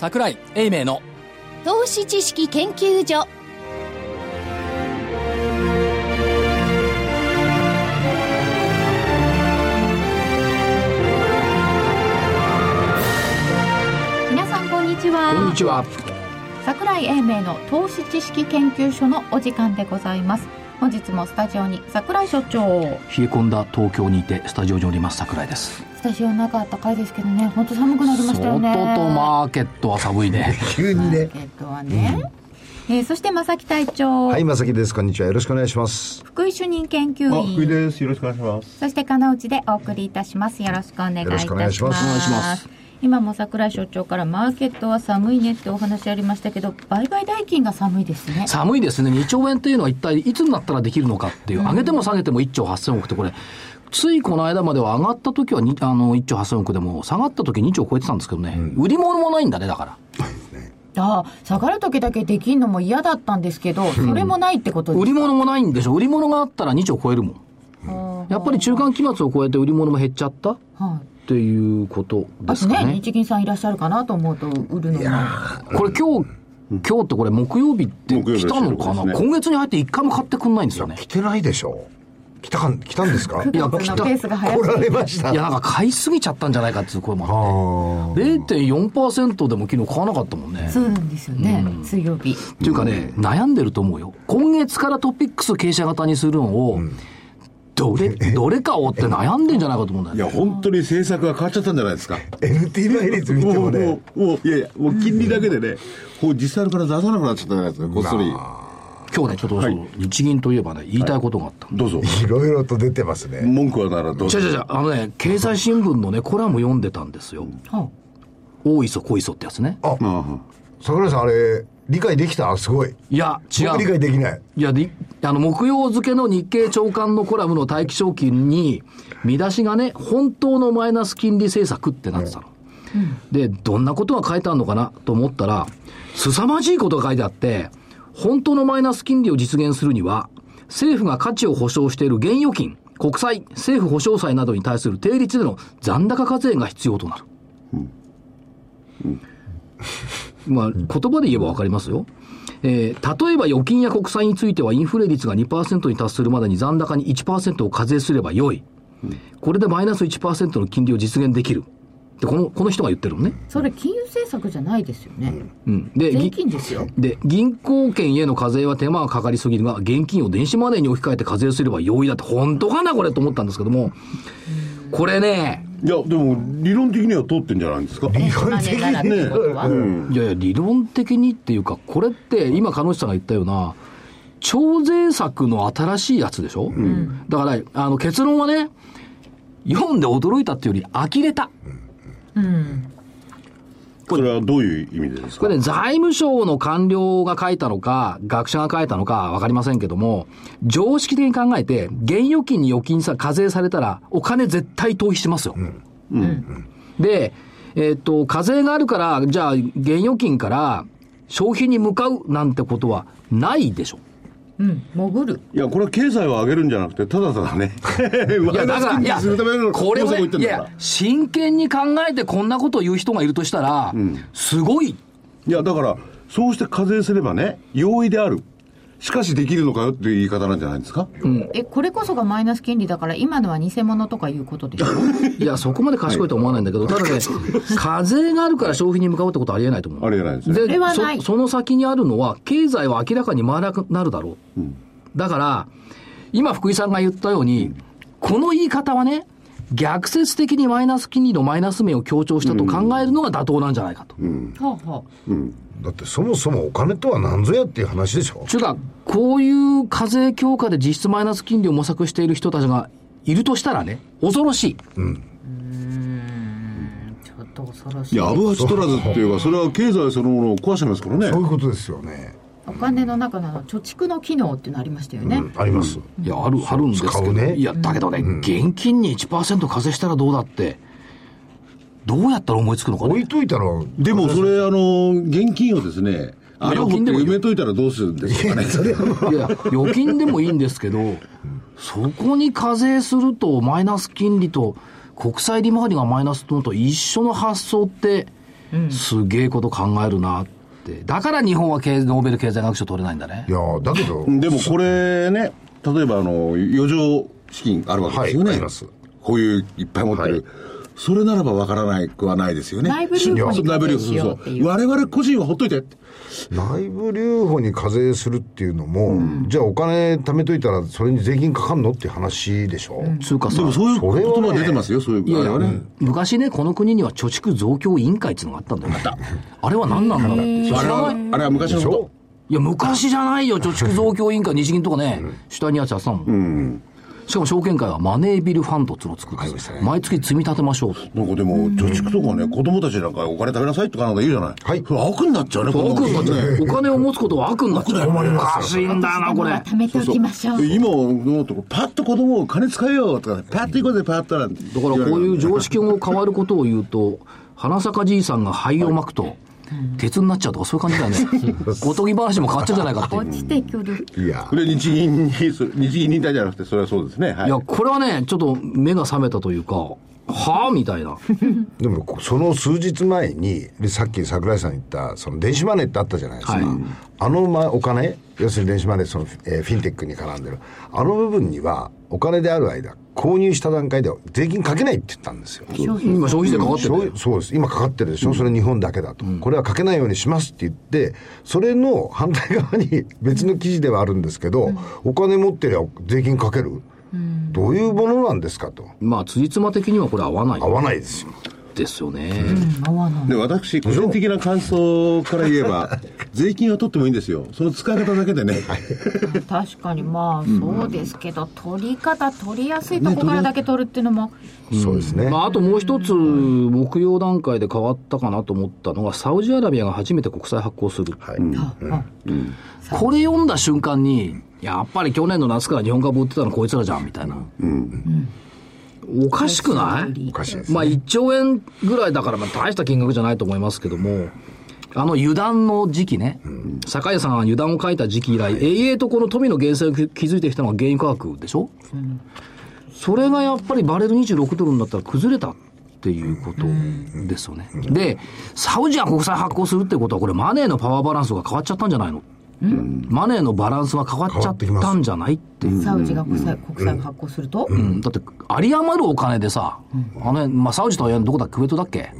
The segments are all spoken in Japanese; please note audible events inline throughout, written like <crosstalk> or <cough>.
桜井英明の。投資知識研究所。皆さんこんにちは。こんにちは。桜井英明の投資知識研究所のお時間でございます本日もスタジオに桜井所長冷え込んだ東京にいてスタジオにおります桜井です。スタジオの中暖かいですけどね本当寒くなりましたよね外とマーケットは寒いね。急にね。マーケットはね、えーそして正木隊長、はい、まさきです。こんにちは。よろしくお願いします。福井主任研究あ、福井員です。よろしくお願いします。そして金内でお送りいたしますよろしくお願いいたしますよろしくお願いしますお願いします今も桜井所長からマーケットは寒いねってお話ありましたけど売買代金が寒いですね寒いですね。2兆円っていうのは一体いつになったらできるのかっていう。上げても下げても1兆8000億ってこれ、ついこの間までは上がった時はにあの1兆8000億でも、下がった時2兆超えてたんですけどね。売り物もないんだね、だから。ああ下がる時だけできんのも嫌だったんですけど、それもないってことです売り物もないんでしょ。売り物があったら2兆超えるもん。やっぱり中間期末を超えて売り物も減っちゃった？っはい。ていうことですかね。日銀さんいらっしゃるかなと思うと売るのも。これ今日、今日ってこれ木曜日って来たのかな、ね。今月に入って一回も買ってくんないんですよね。来てないでしょ。来たか、来たんですか？<laughs> 9月のペースが早来らくれました。いや、なんか買いすぎちゃったんじゃないかっていう声もあって。0.4%でも昨日買わなかったもんね。そうなんですよね、水曜日。っていうかね、悩んでると思うよ。今月からトピックス傾斜型にするのを、どれ、どれかをって悩んでんじゃないかと思うんだよね。いや、本当に政策が変わっちゃったんじゃないですか。NT 倍率見てもね。もう、もう、いやいや、もう金利だけでね、こう実際のから出さなくなっちゃったじゃないですか、こっそり。今日ね、ちょっとそう、日銀といえばね、言いたいことがあった。どうぞ。いろいろと出てますね。文句はならどうぞ。違う違うあのね、経済新聞のね、コラム読んでたんですよ。大磯小磯ってやつね。あ桜井さん、あれ、理解できた？すごい。いや、違僕理う。解できない。いや、であの、木曜付けの日経長官のコラムの待機賞金に、見出しがね、本当のマイナス金利政策ってなってたの。で、どんなことが書いてあるのかな？と思ったら、凄まじいことが書いてあって、本当のマイナス金利を実現するには、政府が価値を保証している現預金、国債、政府保証債などに対する定率での残高課税が必要となる。まあ、言葉で言えばわかりますよ。えー例えば預金や国債についてはインフレ率が2%に達するまでに残高に1%を課税すればよい。これでマイナス1%の金利を実現できる。で、この、この人が言ってるのね。それ金融政策じゃないですよね、うん。で、税ぎ金ですよで、銀行券への課税は手間がかかりすぎるが、現金を電子マネーに置き換えて課税すれば容易だって、本当かなこれと思ったんですけども、これね、いや、でも、理論的には通ってんじゃないんですか。理論的マネーならってことは、いやいや、理論的にっていうか、これって、今、鹿野内さんが言ったような、徴税策の新しいやつでしょ、だから、あの、結論はね、読んで驚いたっていうより、呆れた。それはどういう意味でですか？これね、財務省の官僚が書いたのか、学者が書いたのかわかりませんけども、常識的に考えて、現預金に預金さ、課税されたら、お金絶対逃避しますよ。で、えっと、課税があるから、じゃあ、現預金から消費に向かうなんてことはないでしょ。うん、潜るいや、これは経済を上げるんじゃなくて、ただただね。<laughs> いや、<laughs> だから、いやこれをいや、真剣に考えてこんなことを言う人がいるとしたら、すごい。いや、だから、そうして課税すればね、容易である。しかしできるのかよっていう言い方なんじゃないですか？えこれこそがマイナス金利だから今のは偽物とかいうことでしょ？いや、そこまで賢いとは思わないんだけど、ただね、<laughs> 課税があるから消費に向かうってことはありえないと思う。ありえないですね。でそれはないそその先にあるのは、経済は明らかに回らなくなるだろう。だから、今福井さんが言ったように、この言い方はね、逆説的にマイナス金利のマイナス面を強調したと考えるのが妥当なんじゃないかと。はあはあだってそもそもお金とは何ぞやっていう話でしょ？ちゅうか、こういう課税強化で実質マイナス金利を模索している人たちがいるとしたらね、恐ろしい。ちょっと恐ろしい。いや、アブハチ取らずっていうか、それは経済そのものを壊しちゃいますからね。そういうことですよね。お金の中の貯蓄の機能っていうのありましたよね、あります。いや、ある、あるんですけど、ね。いや、だけどね、現金に1%課税したらどうだって、どうやったら思いつくのかね。置いといたら、でもそれ、あの、現金をですね、あ預金でも埋めといたらどうするんですかね。いや、預金でもいいんですけど、そこに課税すると、マイナス金利と、国債利回りがマイナスとのと一緒の発想って、すげえこと考えるなって。だから日本は経ノーベル経済学賞取れないんだねい。やだけど、でもこれね、例えばあの、余剰資金あるわけですよね。はいありますこういういっぱい持ってる。はいそれならばわからないくはないですよね。内部留保うう我々個人はほっといて。内部留保に課税するっていうのも、じゃあお金貯めといたらそれに税金かかんのっていう話でしょ、つうかさ。でも、そういうそれはね。言葉出てますよ、そういう。いやいやね。昔ね、この国には貯蓄増強委員会っていうのがあったんだよ。あれは何なんだろうって。知あれらなはい？あれは昔のこでしょ？いや、昔じゃないよ、貯蓄増強委員会、日銀とかね、主体にやつやってたもん。しかも証券会はマネービルファンドっていうのを作ってありましたね毎月積み立てましょうと。と。なんかでも、貯蓄とかね、子供たちなんかお金食べなさいとかなんか言うじゃない。はい悪になっちゃうね、悪になっちゃう。ね。お金を持つことは悪になっちゃう。おかしいんだよな、これ。貯めておきましょう。で今のとこパッと子供を金使えよとか、パッと行こうぜ、パッとなんて。だからこういう常識が変わることを言うと、花咲かじいさんが灰をまくと、鉄になっちゃうとかそういう感じだよね。<laughs> おとぎ話も変わっちゃうんじゃないかっていう。落ちてくる。いやこれ日銀に、そ日銀にいたじゃなくて、それはそうですね。はいいや、これはね、ちょっと目が覚めたというか、はあみたいな。<laughs> でもその数日前にでさっき桜井さん言ったその電子マネーってあったじゃないですか、はいあのまお金要するに電子マネーその、えーフィンテックに絡んでる。あの部分にはお金である間購入した段階では税金かけないって言ったんですよ。今消費税かかってる。そうです。今かかってるでしょ、それ日本だけだと、これはかけないようにしますって言ってそれの反対側に <laughs> 別の記事ではあるんですけど、お金持ってりゃ税金かける、どういうものなんですかと。まあ、辻褄的にはこれ合わない合わないですよですよね。合わない。で私、個人的な感想から言えば、<laughs> 税金は取ってもいいんですよ。その使い方だけでね。<laughs> 確かにまあそうですけど、取り方取りやすいとこからだけ取るっていうのも、そうですね、まあ、あともう一つ、木曜段階で変わったかなと思ったのが、サウジアラビアが初めて国債発行する。はいあこれ読んだ瞬間に、やっぱり去年の夏から日本株売ってたのこいつらじゃん、みたいな。おかしくない？おかしいですね。まあ1兆円ぐらいだから、まあ大した金額じゃないと思いますけども、あの油断の時期ね、酒井さんが油断を書いた時期以来、永遠とこの富の源泉を築いてきたのが原油価格でしょ、それがやっぱりバレル26ドルになったら崩れたっていうことですよね。で、サウジが国債発行するってことは、これマネーのパワーバランスが変わっちゃったんじゃないの？マネーのバランスが変わっちゃったんじゃないっていう。サウジが国債国債を発行すると、うん、だって、有り余るお金でさ、あの、まあ、サウジとはどこだっけ、クウェートだっけ？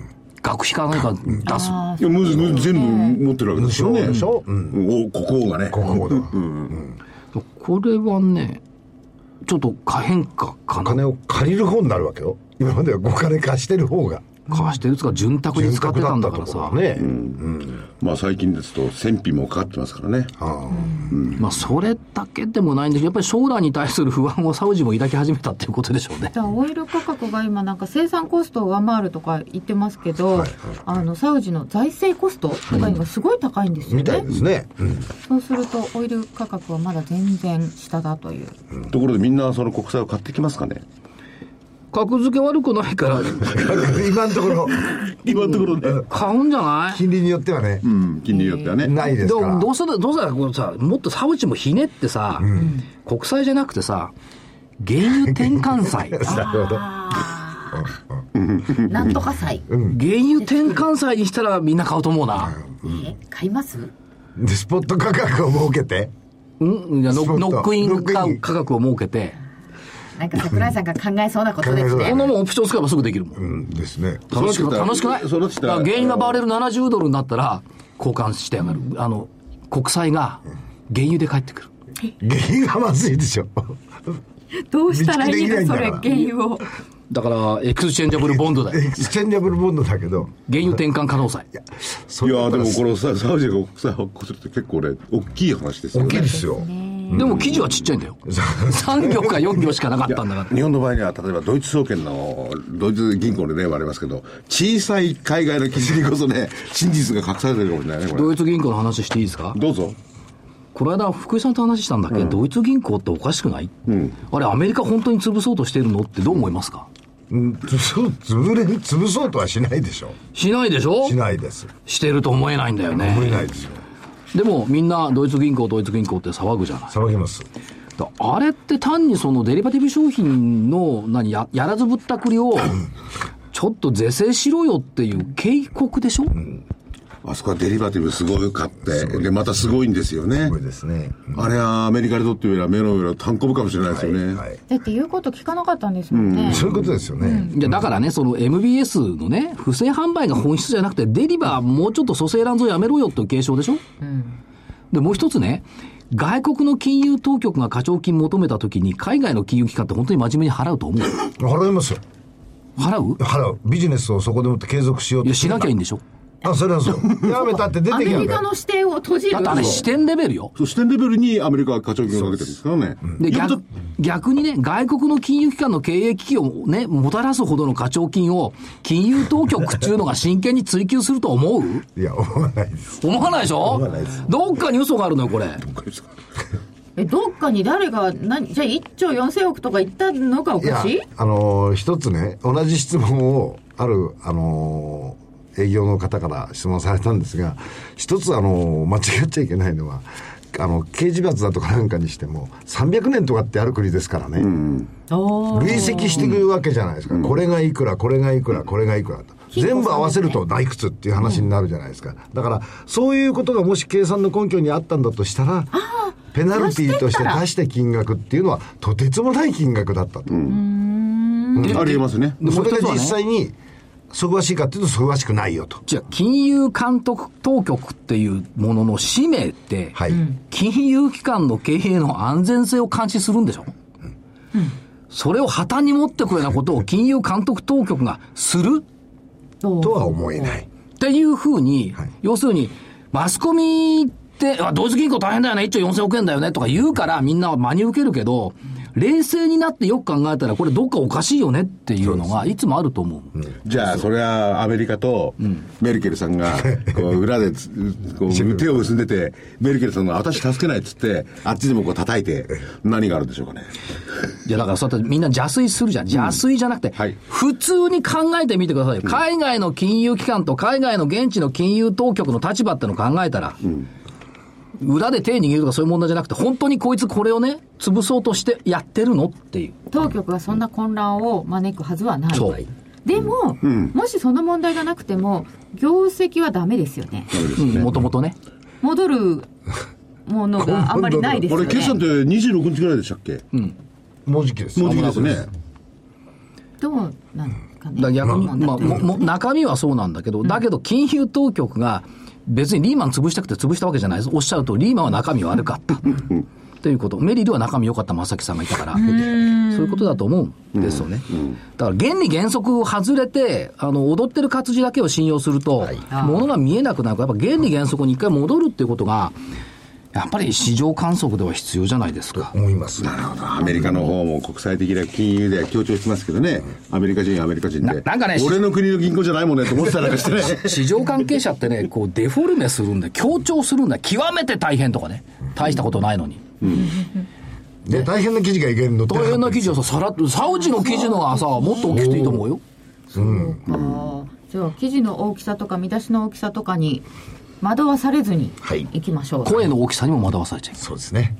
学費か何か出す。あいやむずむず全部持ってるわけですよね。でしょ？うん。お国王がね。国王だ、これはね、ちょっと可変化かな。お金を借りる方になるわけよ。今まではお金貸してる方が貸してるつか潤沢に使ってたんだからさ。潤沢だったところは。ね、まあ最近ですと、戦費もかかってますからね。まあ、それだけでもないんですけど、やっぱり将来に対する不安をサウジも抱き始めたっていうことでしょうね。じゃあオイル価格が今なんか生産コストを上回るとか言ってますけど、あのサウジの財政コストとか今すごい高いんですよみたいね、ですね、うん。そうするとオイル価格はまだ全然下だという。ところでみんなその国債を買ってきますかね。格付け悪くないから、<laughs> 今のところ。今のところね。買うんじゃない？金利によってはね、うん、金利によってはね。ないですから。でもどうせだ、どうせだ、このさ、もっとサウジもひねってさ、国債じゃなくてさ、原油転換債。<laughs> なるほど。なんとか債、原油転換債にしたらみんな買うと思うな。え買います？でスポット価格を設けて。うん？ノックイン。価格を設けて、なんか桜井さんが考えそうなことですねこんなもんオプション使えばすぐできるもん。うんですね。楽しくそうだ楽しくない？そうだったらだから原油がバーレル70ドルになったら、交換してやがる。あの、国債が原油で帰ってくる。原油がまずいでしょ。どうしたらいいの？それ原油を。だから、 exchangeable bond だ。よ。 exchangeable bond だけど。原油転換可能債。そいやーでもれこのさサウジが国債発行するって結構ね、大きい話ですよね。大きいで。すよでも記事はちっちゃいんだよ。3行か4行しかなかったんだから。日本の場合には、例えばドイツ証券の、ドイツ銀行の例もありますけど、小さい海外の記事にこそね、真実が隠されてるかもしれないね。ドイツ銀行の話していいですか？どうぞ。この間、福井さんと話したんだっけ、ドイツ銀行っておかしくない、あれ、アメリカ本当に潰そうとしてるのってどう思いますか？うん潰そう潰れ潰そうとはしないでしょ。しないでしょ？しないです。してると思えないんだよね。思えないですよでもみんなドイツ銀行、ドイツ銀行って騒ぐじゃない。騒ぎますだあれって単にそのデリバティブ商品の何ややらずぶったくりをちょっと是正しろよっていう警告でしょ、あそこはデリバティブすごい買って、で、またすごいんですよねこ。れですね。あれはアメリカにとってみれば目の上の単行部かもしれないですよね。はい。だって言うこと聞かなかったんですもんね。そういうことですよね。いやだからね、その MBS のね、不正販売が本質じゃなくて、デリバーもうちょっと蘇生乱造やめろよっていう継承でしょ、で、もう一つね、外国の金融当局が課徴金求めたときに、海外の金融機関って本当に真面目に払うと思う？<laughs> 払いますよ。払う？払う。ビジネスをそこでもって継続しよういや、としなきゃいいんでしょ？あ、それはそう。<laughs> やめたって出アメリてきたんだよ。カの視点を閉じるだってあれ視点レベルよ。そう、視点レベルにアメリカは課徴金をかけてるんですからね。で、いや逆逆にね、外国の金融機関の経営危機をね、もたらすほどの課徴金を、金融当局っていうのが真剣に追求すると思う？いや、思わないです。思わないでしょ？思わないですどっかに嘘があるのよ、これ。えどっかに誰が何？じゃあ1兆4000億とか言ったのがおいやかしい、あのー一つね、同じ質問を、ある、あのー営業の方から質問されたんですが、一つ、あのー間違っちゃいけないのは、あの、刑事罰だとかなんかにしても、300年とかってある国ですからね。おー累積していくわけじゃないですか。これがいくら、これがいくら、これがいくらと。全部合わせると大屈っていう話になるじゃないですか。だから、そういうことがもし計算の根拠にあったんだとしたら、ペナルティーとして出した金額っていうのは、とてつもない金額だったと。ありえますね。でそれが実際に、そぐわしいかっていうと、そぐわしくないよと。じゃあ、金融監督当局っていうものの使命って、はい。金融機関の経営の安全性を監視するんでしょ、それを破綻に持ってくるようなことを金融監督当局がする？ととは思えない。っていうふうに、はい。要するに、マスコミって、あ、ドイツ銀行大変だよね、1兆4000億円だよね。とか言うからみんなは真に受けるけど、冷静になってよく考えたら、これどっかおかしいよねっていうのがいつもあると思う。じゃあ、それはアメリカとメルケルさんが、<laughs> こう、裏でつ、こう、手を結んでて、メルケルさんが私助けないっつって、あっちでもこう叩いて、何があるんでしょうかね。いや、だからそうやってみんな邪推するじゃん。邪推じゃなくて、はい普通に考えてみてくださいよ。海外の金融機関と海外の現地の金融当局の立場ってのを考えたら、裏で手握るとかそういう問題じゃなくて、本当にこいつこれをね、潰そうとしてやってるのっていう。当局がそんな混乱を招くはずはない。そう。でも、もしその問題がなくても業績はダメですよね。もともとね。戻るものが <laughs> あんまりないですこれ、よね決算って26日ぐらいでしたっけ？もうじきです。もうじきですね。どうなんかね。だ逆に、まあ、もも中身はそうなんだけど、だけど金融当局が別にリーマン潰したくて潰したわけじゃないです。おっしゃるとリーマンは中身悪かった。ということ。メリルは中身良かった正木さんがいたから。そういうことだと思うんですよね。だから原理原則を外れて、あの、踊ってる活字だけを信用すると、ものが見えなくなるから、やっぱ原理原則に一回戻るっていうことが、やっぱり市場観測では必要じゃないですか。思います。アメリカの方も国際的な金融では強調してますけどね、アメリカ人はアメリカ人で。ななんかね俺の国の銀行じゃないもんねって思ってたりなんかしてね。<laughs> 市場関係者ってね、こうデフォルメするんだよ。強調するんだよ。極めて大変とかね。大したことないのに。で、大変な記事がいけるの。大変な記事をさ、さらっと、サウジの記事のがさ、もっと大きくていいと思うよ。あーじゃあ記事の大きさとか見出しの大きさとかに惑わされずにはいいきましょう、声の大きさにも惑わされちゃう。そうですね。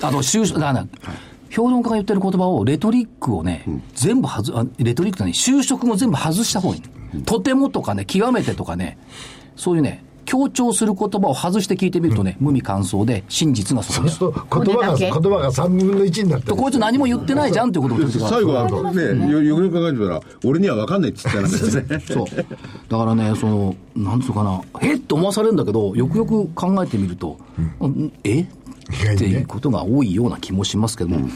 あと、収だからね、評論家が言ってる言葉を、レトリックをね、全部外、あレトリックってね、就職も全部外した方がいい。とてもとかね、極めてとかね、そういうね、強調する言葉を外して聞いてみるとね、無味乾燥で真実がそこに。そう言葉が、言葉が3分の1になってとこいつ何も言ってないじゃんっていうことを最後はね、よよくよく考えてたら、俺には分かんないって言ったんですね。そう。だからね、その、なんつうかな、えっと思わされるんだけど、よくよく考えてみると、うんえ？っていうことが多いような気もしますけども、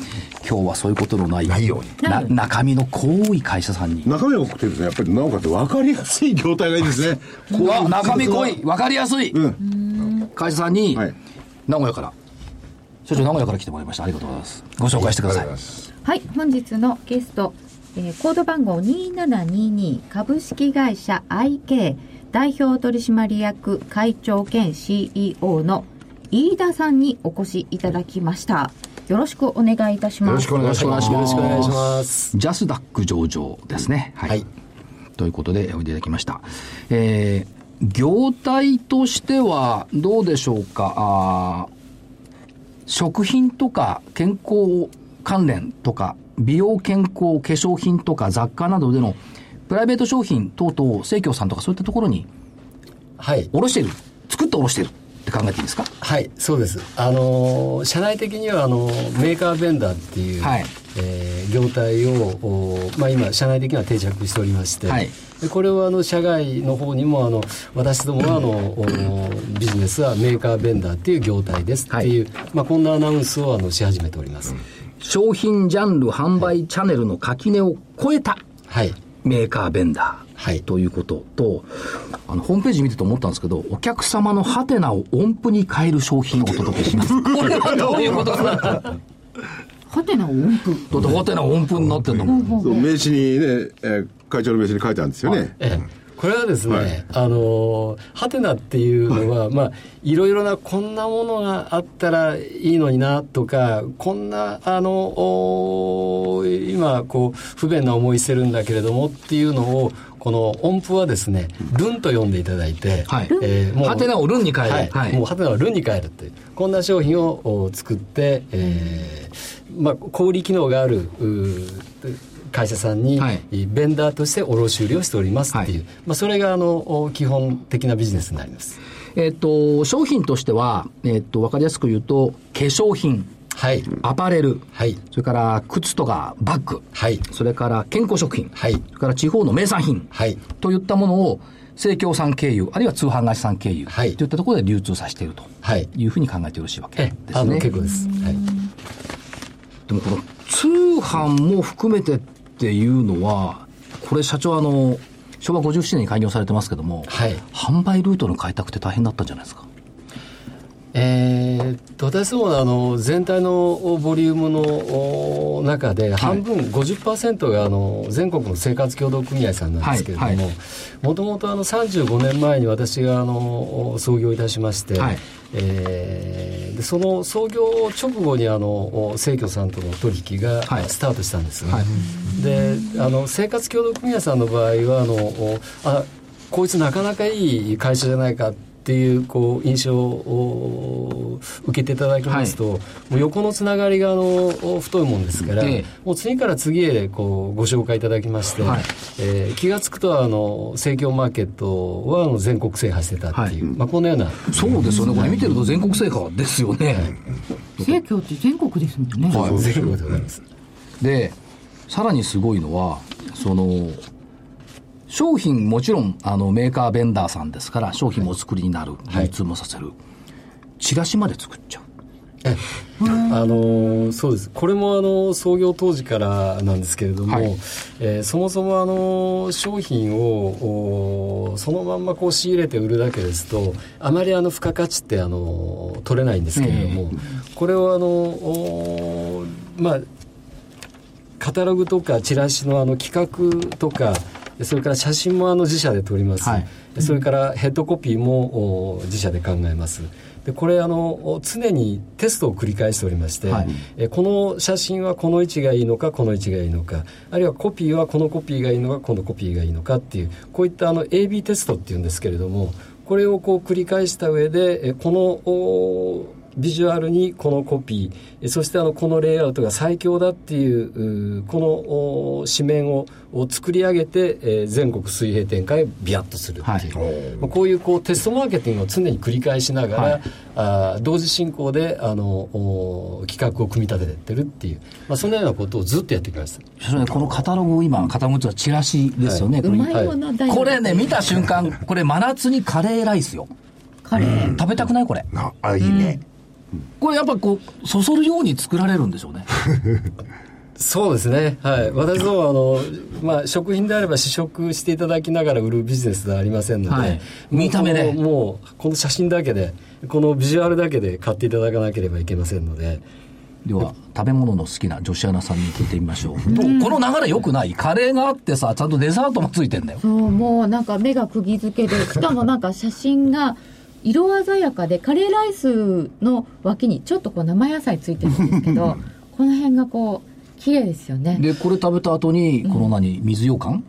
今日はそういうことのない、ないような中身の濃い会社さんに。中身が濃くてですね、やっぱりなおかつ分かりやすい業態がいいですね。<laughs> うわ、中身濃い、わかりやすい、うん。会社さんに、はい名古屋から、所長名古屋から来てもらいました。ありがとうございます。ご紹介してください。はい、本日のゲスト、えーコード番号2722株式会社 IK 代表取締役会長兼 CEO の飯田さんにお越しいただきました。よろしくお願いいたします。よろしくお願いします。よろしくお願いします。ジャスダック上場ですね。はい。はいということで、おいでいただきました。えー、業態としては、どうでしょうか？食品とか健康関連とか美容健康化粧品とか雑貨などでのプライベート商品等々、生協さんとかそういったところにはい。卸している、作って卸しているって考えていいですか？はい、そうです。あのー社内的にはあのメーカーベンダーっていう、はいえー業態を、おまあ、今社内的には定着しておりまして、はいでこれをあの社外の方にもあの私どもはあのおビジネスはメーカーベンダーっていう業態ですっていう、まあ、こんなアナウンスをあのし始めております。商品ジャンル販売チャンネルの垣根を超えたはい。メーカーベンダー。はいということと、あの、ホームページ見てて思ったんですけど、お客様のハテナを音符に変える商品をお届けします。これはどういうこと？かなだはてな音符？ってハテナ音符になってんのもん。そう名刺にね、えー会長の名刺に書いてあるんですよね。ええこれはですね、はい。あのハテナっていうのは、<laughs> まあいろいろなこんなものがあったらいいのになとかこんなあのお今こう不便な思いしてるんだけれどもっていうのをこの音符はですねルンと読んでいただいて、はい。えーハテナをルンに変える。はい。はい。もうハテナをルンに変えるっていうこんな商品をお作って、えーまあ、小売機能がある会社さんに、はい。ベンダーとして卸売りをしておりますっていう、はい。まあ、それがあのお基本的なビジネスになります。えっと、商品としては、えっと、わかりやすく言うと、化粧品、はい。アパレル、はい。それから靴とかバッグ、はい。それから健康食品、はい。それから地方の名産品、はい。といったものを、生協さん経由、あるいは通販会社さん経由、はい。といったところで流通させていると。はい。いうふうに考えてよろしいわけえあのですね。結構です、はい、でもこの通販も含めてっていうのは、これ社長あの、昭和57年に開業されてますけども、はい。販売ルートの開拓って大変だったんじゃないですか？えー私どもあの全体のボリュームのお中で半分50%があの全国の生活協同組合さんなんですけれどももともと35年前に私があのお創業いたしまして、はいえーでその創業直後にあのお生協さんとの取引がはい。スタートしたんですね、はい。であの生活協同組合さんの場合はあのおあこいつなかなかいい会社じゃないかっていうこう印象を受けていただきますと、もう横のつながりがあの太いもんですから、ええ。もう次から次へこうご紹介いただきまして、はい。えー気が付くとあの生協マーケットはあの全国制覇してたっていう、まあ、このような。そうですよね。これ見てると全国成果ですよね。生協って全国ですもんね、はい。全国でございます。で、さらにすごいのは、その、商品もちろん、あの、メーカーベンダーさんですから、商品もお作りになる、はい。流通もさせる。チラシまで作っちゃう。えあのそうです。これもあの創業当時からなんですけれども、はい。えーそもそもあの商品をおそのまんまこう仕入れて売るだけですとあまりあの付加価値ってあの取れないんですけれども、これをあのおまあカタログとかチラシのあの企画とかそれから写真もあの自社で撮ります、はい。それからヘッドコピーもお自社で考えます。でこれあのお常にテストを繰り返しておりまして、はい。えこの写真はこの位置がいいのかこの位置がいいのかあるいはコピーはこのコピーがいいのかこのコピーがいいのかっていうこういったあの AB テストっていうんですけれどもこれをこう繰り返した上でえこのおビジュアルにこのコピーえそしてあのこのレイアウトが最強だっていううこのお紙面をを作り上げて、えー全国水平展開をビヤッとするっていう、まあこういうこうテストマーケティングを常に繰り返しながら、はい。あー同時進行であのお企画を組み立ててってるっていう、まあ、そのようなことをずっとやってきました。それねこのカタログを今、カタログとはチラシですよね。これ。うまいこれね、見た瞬間、これ真夏にカレーライスよ。カレー。食べたくない？これ。なあ、いいね。これやっぱこう、そそるように作られるんでしょうね。<laughs> そうですね。はい。私ども、あの、まあ、食品であれば試食していただきながら売るビジネスではありませんので、はい見た目でこのもう、この写真だけで、このビジュアルだけで買っていただかなければいけませんので、では、食べ物の好きな女子アナさんに聞いてみましょう。この流れ良くない？カレーがあってさ、ちゃんとデザートもついてんだよ。そうもうなんか目が釘付けでしかもなんか写真が色鮮やかでカレーライスの脇にちょっとこう生野菜ついてるんですけど <laughs> この辺がこう綺麗ですよね。で、これ食べた後に、この何、水羊羹？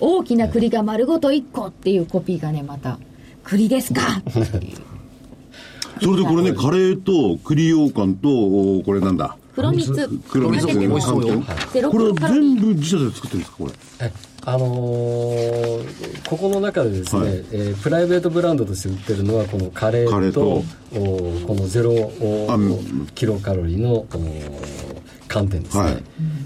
大きな栗が丸ごと1個っていうコピーがねまた栗ですか？<laughs> それでこれね、カレーと栗羊羹と、おこれなんだ？黒蜜。黒蜜。かけてます寒天ゼロこれは全部自社で作ってるんですか、これ？えあのーここの中でですね、はい。えープライベートブランドとして売ってるのはこのカレーとカレーと。おこのゼロキロカロリーのお寒天ですね、はい。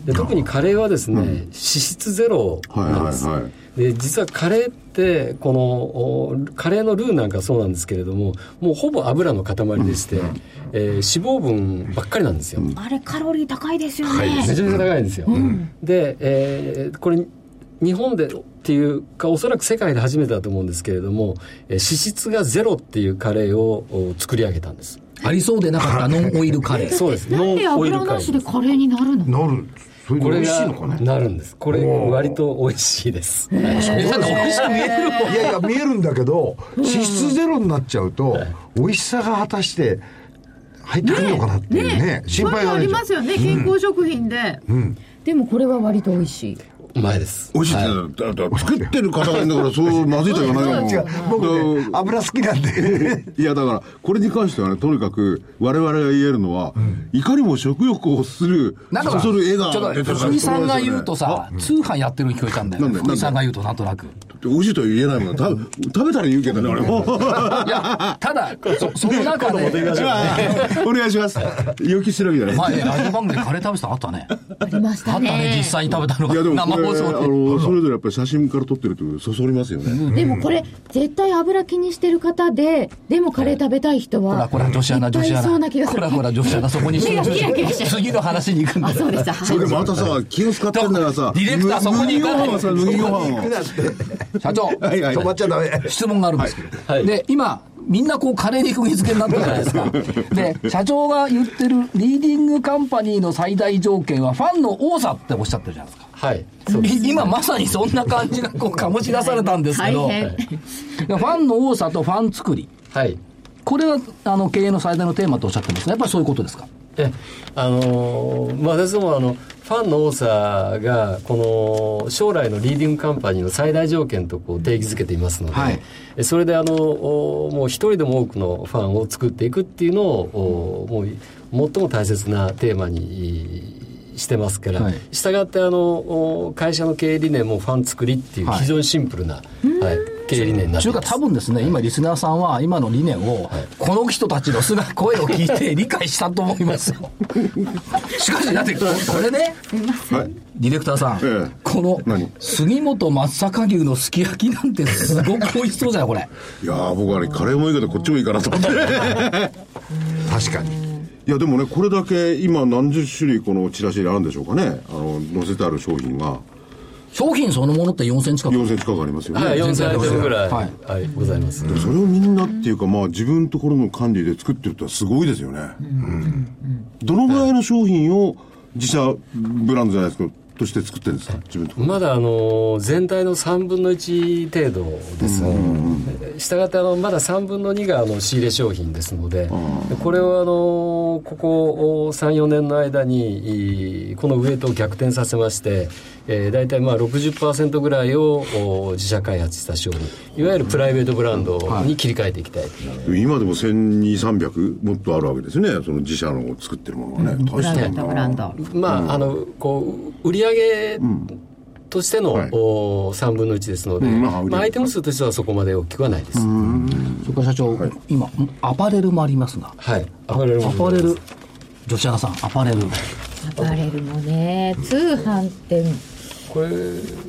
で特にカレーはですね、脂質ゼロなんです、はいはい。はいで実はカレーってこのおカレーのルーなんかそうなんですけれどももうほぼ油の塊でして、えー脂肪分ばっかりなんですよ、あれカロリー高いですよね、めちゃめちゃ高いんですよ。で、えーこれ、日本でっていうか、おそらく世界で初めてだと思うんですけれども、えー脂質がゼロっていうカレーをお作り上げたんです。ありそうでなかったノンオイルカレー。<laughs> そうです。なんでノンオイル油なしカレーでカレーになるの？なる。それでこれ美味しいがのかね？なるんです。これ、割と美味しいです。はいえだって美味しく見えるいやいや、見えるんだけど、脂質ゼロになっちゃうと、美味しさが果たして入ってくるのかなっていうね、心配があ。りますよね、健康食品で、でもこれは割と美味しい。うまいです。美味しいって言ったらだだ作ってる方がいるんだから、そう <laughs> まずいとは言わないもん。違う、僕ね、だ油好きなんで。<laughs> いや、だから、これに関してはね、とにかく、我々が言えるのは、いかにも食欲をする、なんか、そそる絵がちょっと出てる福井さんが言うとさ、通販やってるように聞こえたんだよ。福井さんが言うとなんとなく。美味しいとは言えないもんな。食べ食べたら言うけどね、俺も。いや、ただ、そ <laughs> その中で、お願いします。要求してるわけじゃない。前、ラジオ番組でカレー食べてたのあったね。ありましたあったね、ね実。際に食べたのいや、でが。生もこれ、あ放送で。の、それぞれやっぱり写真から撮ってるってことで、そそりますよね。でもこれ、絶対油気にしてる方で、でもカレー食べたい人は、ほら、これ女子アナ、女子アナ。そうな気がする。ほら、ほら、女子アナ、そこに集中してる次の話に行くんだあ、そうでした。それでまたさ、気を使ってんだからさ、ディレクターそこに行かない麦ご飯をさ、麦ご飯を。<laughs> 社長、はいはい。止まっちゃダメ。質問があるんですけど、はい。で今みんなこうカレーに釘付けになってるじゃないですか。で社長が言ってるリーディングカンパニーの最大条件はファンの多さっておっしゃってるじゃないですか。はい。今まさにそんな感じがこう醸し出されたんですけど。大変。ファンの多さとファン作り。はい。これはあの経営の最大のテーマとおっしゃってますがやっぱりそういうことですか？えあのーまあ、私どもあのファンの多さがこの将来のリーディングカンパニーの最大条件とこう定義づけていますので、はい。えそれであのおもう一人でも多くのファンを作っていくっていうのをおもう最も大切なテーマにしてますから、はいしたがってあのお会社の経営理念もファン作りっていうはい非常にシンプルな、はい経営理念になっ中華ています多分ですね、今リスナーさんは今の理念を、この人たちの姿、<laughs> 声を聞いて理解したと思いますよ。<laughs> しかし、だってここれね、はい。ディレクターさん、ええこの何？杉本松阪牛のすき焼きなんてすごく美味しそうじゃない、これ。いやー僕はね、カレーもいいけど、こっちもいいかなと思って。<laughs> 確かに。いや、でもね、これだけ今何十種類このチラシにあるんでしょうかね。あの、載せてある商品が商品そのものって4000近く？4000近くありますよね。はい、4000アイテムぐらい、ははいいございます。それをみんなっていうか、まあ自分のところの管理で作ってるってのはすごいですよね。どのぐらいの商品を自社ブランドじゃないですか、として作ってるんですか？自分。まだあの全体の3分の1程度です、したがってあのまだ3分の2があの仕入れ商品ですので、これをあのここ3、4年の間にいこのウエイトを逆転させまして、えー、大体まあ60%ぐらいをお自社開発した商品、いわゆるプライベートブランドに切り替えていきたい。今でも1200、300もっとあるわけですね。その自社の作ってるものがね。大したもんだブランド。まあ、あのこう売上としての、はい。お3分の1ですので、うん。まあアイテム数としてはそこまで大きくはないです。それから社長、今、アパレルもありますが、はい。アパレルもアパレル、女子アナさん、アパレル。アパレルもね、通販って、これ、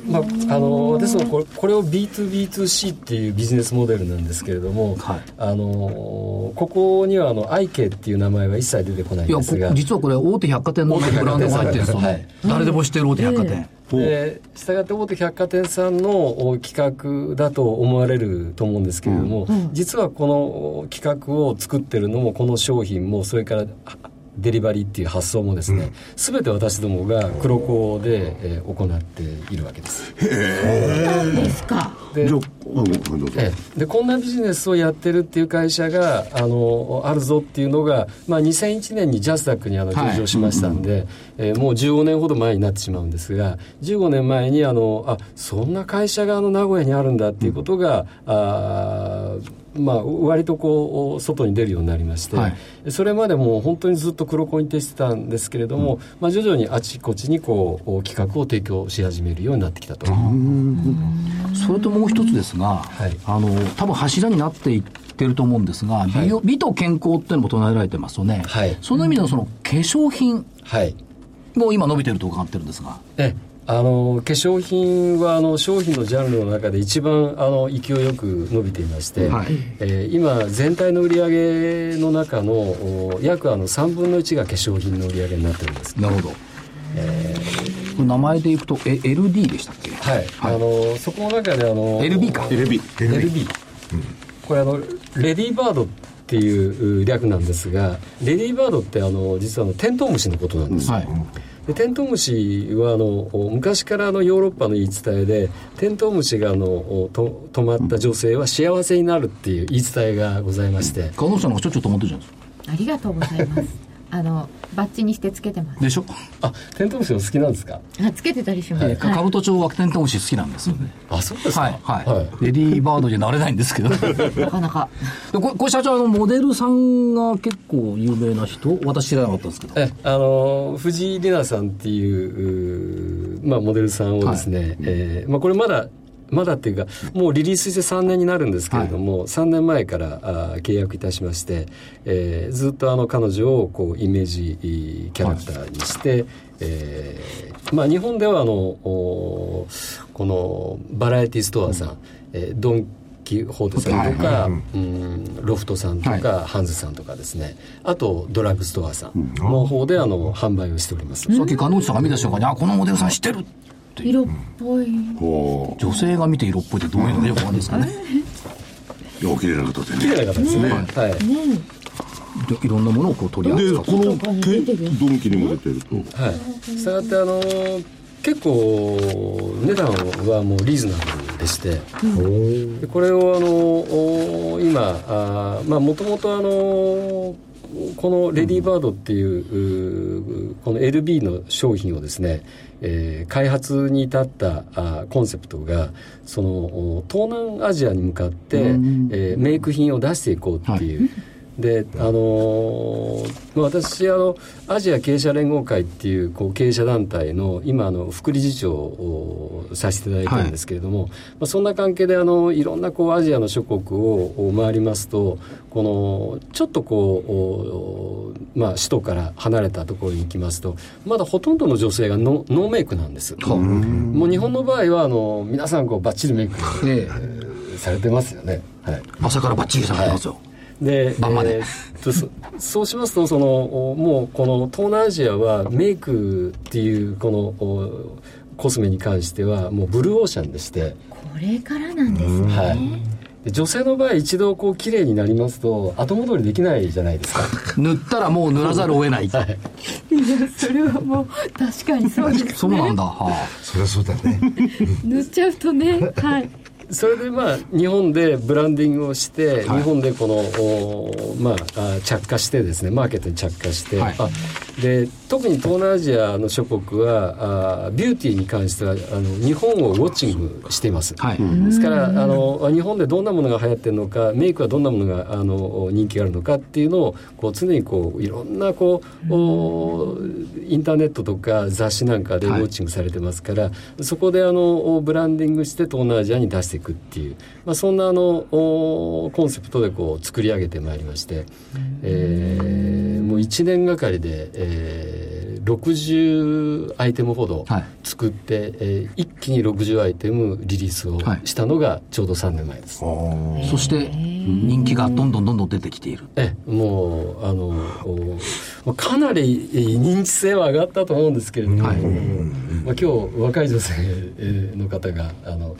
まあ、あの、ですのこれ、これを B2B2C っていうビジネスモデルなんですけれども、はい。あの、ここには、あの、アイケっていう名前は一切出てこないんですが、実はこれ、大手百貨店のブランドが入ってるんですよ。はい。ね。誰でも知ってる大手百貨店。でしたがって大手百貨店さんのお企画だと思われると思うんですけれども、実はこの企画を作ってるのもこの商品もそれからあデリバリーっていう発想もですね、すべて私どもが黒子で、えー行っているわけです。なんですか。でじゃあ、あごめんどうぞ。ええでこんなビジネスをやってるっていう会社があのあるぞっていうのが、まあ、2001年にジャスダックにあのはい上場しましたんで、えーもう15年ほど前になってしまうんですが15年前にあのあそんな会社があの名古屋にあるんだっていうことが、あーまあ、割とこう外に出るようになりまして、はい。それまでもう本当にずっと黒子に徹してたんですけれども、まあ、徐々にあちこちにこう企画を提供し始めるようになってきたと。それともう一つですが、い。あの多分柱になっていってると思うんですが、美容美と健康っていうのも唱えられてますよね、はい。その意味でのその化粧品はい。も今伸びてると伺ってるんですが、えあの化粧品はあの商品のジャンルの中で一番あの勢いよく伸びていまして、はい。えー今全体の売り上げの中のお約あの3分の1が化粧品の売り上げになってるんです。なるほど、これ名前でいくとえ LD でしたっけ？はい、あのそこの中であの LB か。LB。LB、これあのレディーバードっていう略なんですがレディーバードってあの実はあのテントウムシのことなんです、はいでテントウムシはあの昔からあのヨーロッパの言い伝えでテントウムシがあのと止まった女性は幸せになるっていう言い伝えがございまして、加藤さんがちょっちょっと思ってるじゃないですか。ありがとうございますあのバッジにしてつけてます。でしょ、あテントウムシも好きなんですか？あつけてたりします、えーはい。兜町はテントウムシ好きなんですよね、あそうですか？はいはい、レディーバードじゃなれないんですけど。で <laughs> なかなか。これこれ社長あのモデルさんが結構有名な人？私知らなかったんですけど。えあの藤井里奈さんっていうまあ、モデルさんをですね、えーまあ、これまだまだっていうかもうリリースして3年になるんですけれども、3年前からあー契約いたしまして、えーずっとあの彼女をこうイメージキャラクターにして、えーまあ、日本ではあのおこのバラエティストアさん、えードン・キホーテさんとか、うんロフトさんとか、ハンズさんとかですね。あとドラッグストアさんの方であの販売をしております、さっき加納内さんが見た瞬間にあこのモデルさん知ってる色っぽい。お女性が見て色っぽいってどういうの？かよくわかんないですかね。ーい綺麗な方で綺ね。麗な方ですね、はい。でいろんなものをこう取りで、扱ってこのケドンキにも出てると。はい、したがってあの結構値段はもうリーズナブルでして、でこれをあのお今あまあもともとあのこのレディーバードっていううこの LB の商品をですね、えー開発に至ったあコンセプトがそのお東南アジアに向かって、えーメイク品を出していこうっていう、であのーまあ私あのアジア経営者連合会っていうこう経営者団体の今あの副理事長をさせていただいてるんですけれども、まあ、そんな関係であのいろんなこうアジアの諸国を回りますとこのちょっとこうおまあ、首都から離れたところに行きますとまだほとんどの女性がノノーメイクなんです。もう日本の場合はあの皆さんこうバッチリメイクえされてますよね。はい。朝からバッチリされてますよ、で晩まで。えーそそうしますとそのおもうこの東南アジアはメイクっていうこのおコスメに関してはもうブルーオーシャンでして、これからなんですね、はい、で女性の場合一度こう綺麗になりますと後戻りできないじゃないですか。塗ったらもう塗らざるを得ない、い。やそれはもう確かにそうですね。そうなんだ、はそりゃそうだね。<laughs> 塗っちゃうとねはいそれでまあ日本でブランディングをして、はい。日本でこのおまああ着火してですねマーケットに着火して、はい。あで特に東南アジアの諸国はあビューティーに関してはあの日本をウォッチングしています、あはい、ですからあの日本でどんなものが流行ってるのかメイクはどんなものがあの人気があるのかっていうのをこう常にこういろんなこうおインターネットとか雑誌なんかでウはい。ォッチングされてますから、そこであのブランディングして東南アジアに出していくっていう、まあ、そんなあのおコンセプトでこう作り上げてまいりまして、えー1年がかりで、えー60アイテムほどはい。作って、えー一気に60アイテムリリースをはいしたのがちょうど3年前です。そして人気がどんどんどんどん出てきている。えもうあのおかなり認知性は上がったと思うんですけれども、はい。まあ、今日若い女性の方があの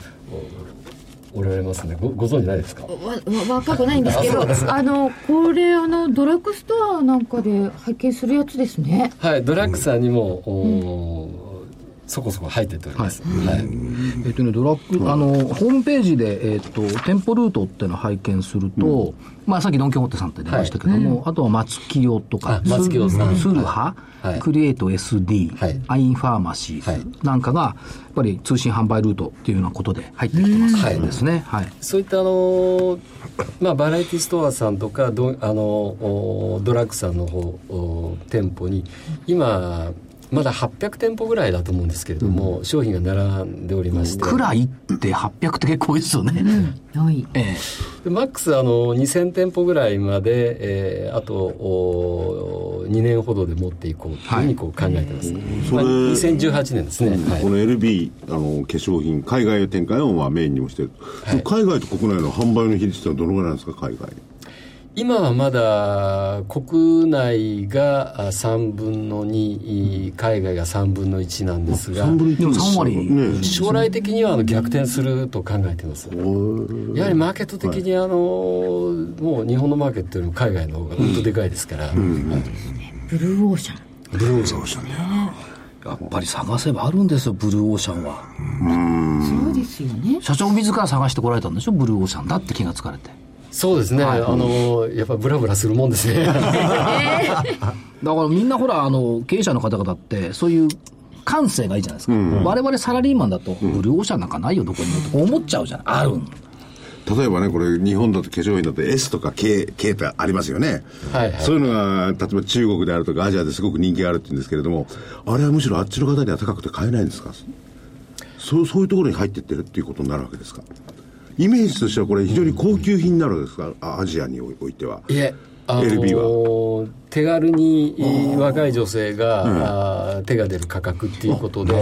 おおられますね。ごご存知ないですか？わわ若くないんですけどあのこれあのドラッグストアなんかで拝見するやつですね。はいドラッグさんにも、おそこそこ入ってっております、はい。えっとね、ドラッグ、あの、ホームページで、えっと、店舗ルートっていうのを拝見すると、まあ、さっきドン・キホーテさんって出ましたけども、あとは松清とかあ、松清さん。スルハ、はい。クリエイト SD、はい。アインファーマシはい。ーなんかが、やっぱり通信販売ルートっていうようなことで入ってきてますはい。ですね。はい。そういったあの、まあ、バラエティストアさんとかドあのおドラッグさんの方お店舗に今まだ800店舗ぐらいだと思うんですけれども、商品が並んでおりまして。くらいって800って結構多いですよね。はい。えでマックスあの2000店舗ぐらいまで、えーあとお2年ほどで持っていこうというふうにこう考えてます、まあ、2018年ですね、はい。この LB あの化粧品海外展開をまあメインにもしてる、海外と国内の販売の比率ってのはどのぐらいなんですか海外今はまだ国内があ3分の2海外が3分の1なんですがでも3割。ね将来的にはあの逆転すると考えています。やはりマーケット的にあの、もう日本のマーケットよりも海外の方が本当でかいですから、ブルーオーシャン。ブルーオーシャン。えやっぱり探せばあるんですよ、ブルーオーシャンは。そうですよね。社長自ら探してこられたんでしょ、ブルーオーシャンだって気がつかれて。そうですね、あのやっぱブラブラするもんですね。<laughs> だからみんなほら、あの、経営者の方々って、そういう感性がいいじゃないですか。我々サラリーマンだと、ブルーオーシャンなんかないよ、どこにもと思っちゃうじゃない。ある。例えばねこれ日本だと化粧品だと S とか K, K ってありますよね、はいはい。そういうのが例えば中国であるとかアジアですごく人気があるって言うんですけれどもあれはむしろあっちの方には高くて買えないんですか？そうそういうところに入ってってるっていうことになるわけですか？イメージとしてはこれ非常に高級品になるわけですか？あアジアにおいては。いえ、あの LB 手軽に若い女性が、あー手が出る価格っていうことで、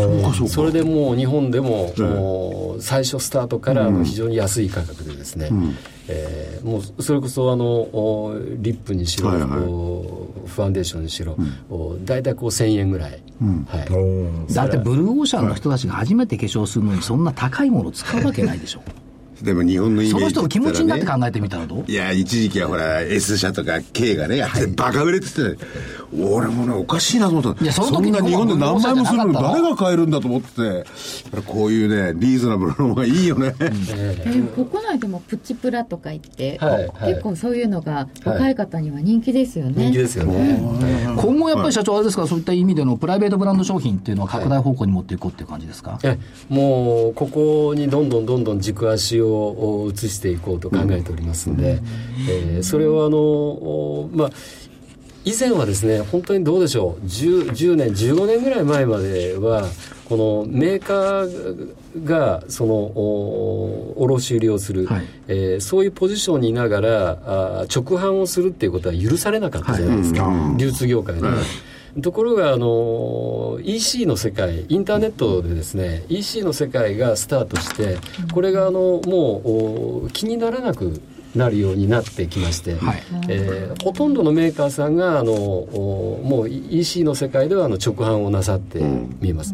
それでもう日本でも、もう最初スタートから非常に安い価格でですね、えーもうそれこそあのおリップにしろ、はいはい。おファンデーションにしろ、お大体こう1000円ぐらい、はい、だってブルーオーシャンの人たちが初めて化粧するのにそんな高いもの使うわけないでしょ。でも日本のイメージその人の気持ちになって言考えてみたらどう？いや、一時期はほら、S 社とか K がね、やってバカ売れって言ってて、俺もね、おかしいなと思った。いやその時んな日本で何枚もするの誰が買えるんだと思ってて、こういうね、リーズナブルな方がいいよね。えー国内でもプチプラとか言って、はいはい。結構そういうのが若い方には人気ですよね。人気ですよね。今後やっぱり社長あれですか、そういった意味でのプライベートブランド商品っていうのは拡大方向に持っていこうっていう感じですか、えもうここにどんどんどんどん軸足を移していこうと考えておりますんで、えーそれをあの、おまあ以前はですね本当にどうでしょう。10, 10年15年ぐらい前まではこのメーカーがそのお卸売りをする、はい。えーそういうポジションにいながらあ直販をするっていうことは許されなかったじゃないですか、流通業界で。ところがあの EC の世界インターネットでですね EC の世界がスタートしてこれがあのもうお気にならなくなるようになってきまして、はいえーほとんどのメーカーさんがあのおもう EC の世界ではあの直販をなさって見えます。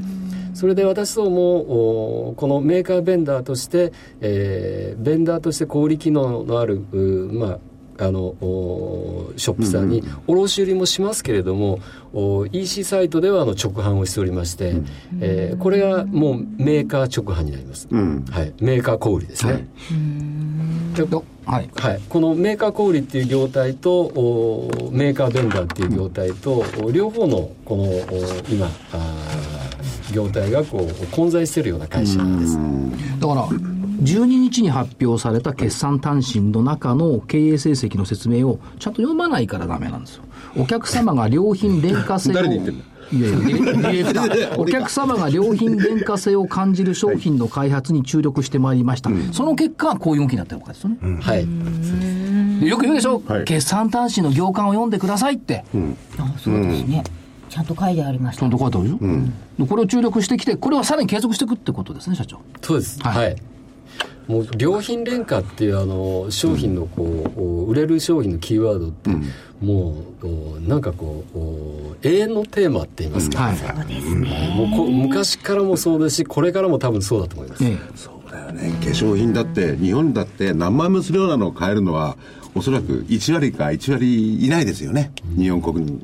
それで私どもおこのメーカーベンダーとして、えーベンダーとして小売機能のあるうまああのおショップさんに卸売りもしますけれども、お EC サイトではあの直販をしておりまして、えーこれがもうメーカー直販になります、ん。はい、メーカー小売りですね、はい。ではい。はい、このメーカー小売っていう業態とおメーカーベンダーっていう業態と、お両方のこのお今あー業態がこう混在しているような会社です。だから、12日に発表された決算単身の中の経営成績の説明をちゃんと読まないからダメなんですよ。お客様が良品廉価性を。誰に言ってんの？いやいや、ディレディレクター <laughs> お客様が良品廉価性を感じる商品の開発に注力してまいりました。その結果、こういう動きになってるわけですよね。はい、でよく言うでしょ、はい決算単身の行間を読んでくださいって。あそうですね。ちゃんと書いてありましたちゃん。と書いてあるでしょ、でこれを注力してきて、これはさらに継続していくってことですね、社長。そうです。はいはい。もう良品廉価っていうあの商品のこう、お売れる商品のキーワードって、もうおなんかこうお永遠のテーマって言いますか、はい。もうこ昔からもそうですしこれからも多分そうだと思います。ええそうだよね。化粧品だって、日本だって何万もするようなのを買えるのは、おそらく1割か1割いないですよね、日本国民。